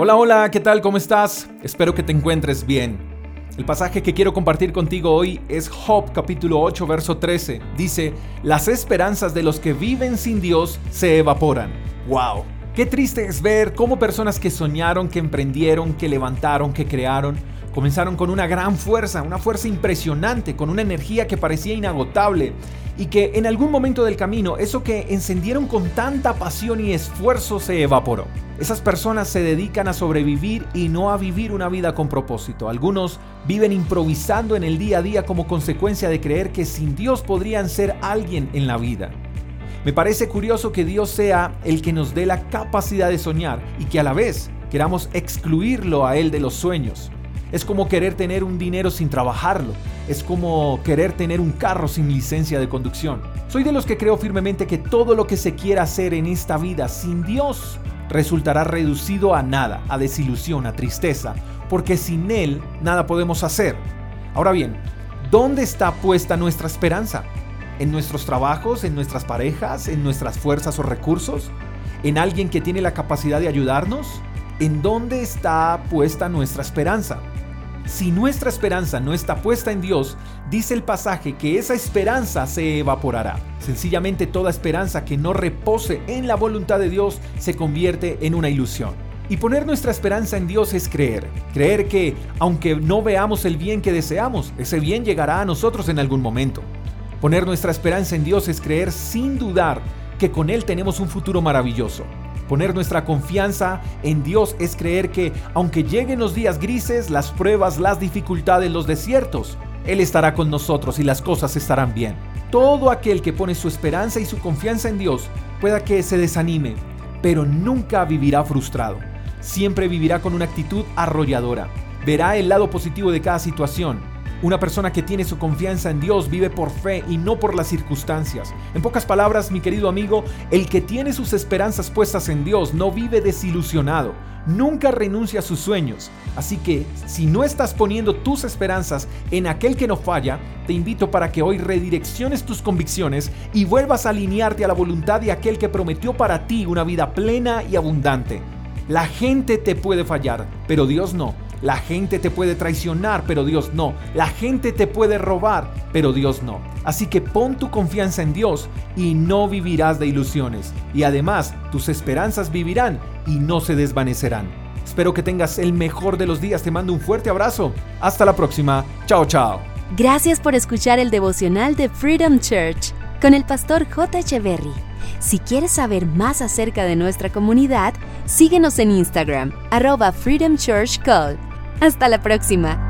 Hola, hola, ¿qué tal? ¿Cómo estás? Espero que te encuentres bien. El pasaje que quiero compartir contigo hoy es Job capítulo 8 verso 13. Dice, las esperanzas de los que viven sin Dios se evaporan. ¡Wow! Qué triste es ver cómo personas que soñaron, que emprendieron, que levantaron, que crearon, comenzaron con una gran fuerza, una fuerza impresionante, con una energía que parecía inagotable y que en algún momento del camino eso que encendieron con tanta pasión y esfuerzo se evaporó. Esas personas se dedican a sobrevivir y no a vivir una vida con propósito. Algunos viven improvisando en el día a día como consecuencia de creer que sin Dios podrían ser alguien en la vida. Me parece curioso que Dios sea el que nos dé la capacidad de soñar y que a la vez queramos excluirlo a Él de los sueños. Es como querer tener un dinero sin trabajarlo. Es como querer tener un carro sin licencia de conducción. Soy de los que creo firmemente que todo lo que se quiera hacer en esta vida sin Dios resultará reducido a nada, a desilusión, a tristeza, porque sin Él nada podemos hacer. Ahora bien, ¿dónde está puesta nuestra esperanza? ¿En nuestros trabajos, en nuestras parejas, en nuestras fuerzas o recursos? ¿En alguien que tiene la capacidad de ayudarnos? ¿En dónde está puesta nuestra esperanza? Si nuestra esperanza no está puesta en Dios, dice el pasaje que esa esperanza se evaporará. Sencillamente toda esperanza que no repose en la voluntad de Dios se convierte en una ilusión. Y poner nuestra esperanza en Dios es creer. Creer que, aunque no veamos el bien que deseamos, ese bien llegará a nosotros en algún momento. Poner nuestra esperanza en Dios es creer sin dudar que con Él tenemos un futuro maravilloso. Poner nuestra confianza en Dios es creer que, aunque lleguen los días grises, las pruebas, las dificultades, los desiertos, Él estará con nosotros y las cosas estarán bien. Todo aquel que pone su esperanza y su confianza en Dios pueda que se desanime, pero nunca vivirá frustrado. Siempre vivirá con una actitud arrolladora. Verá el lado positivo de cada situación una persona que tiene su confianza en Dios vive por fe y no por las circunstancias. En pocas palabras, mi querido amigo, el que tiene sus esperanzas puestas en Dios no vive desilusionado, nunca renuncia a sus sueños. Así que si no estás poniendo tus esperanzas en aquel que no falla, te invito para que hoy redirecciones tus convicciones y vuelvas a alinearte a la voluntad de aquel que prometió para ti una vida plena y abundante. La gente te puede fallar, pero Dios no. La gente te puede traicionar, pero Dios no. La gente te puede robar, pero Dios no. Así que pon tu confianza en Dios y no vivirás de ilusiones. Y además, tus esperanzas vivirán y no se desvanecerán. Espero que tengas el mejor de los días. Te mando un fuerte abrazo. Hasta la próxima. Chao, chao. Gracias por escuchar el devocional de Freedom Church con el pastor J. Echeverry. Si quieres saber más acerca de nuestra comunidad, síguenos en Instagram, arroba Freedom Church hasta la próxima.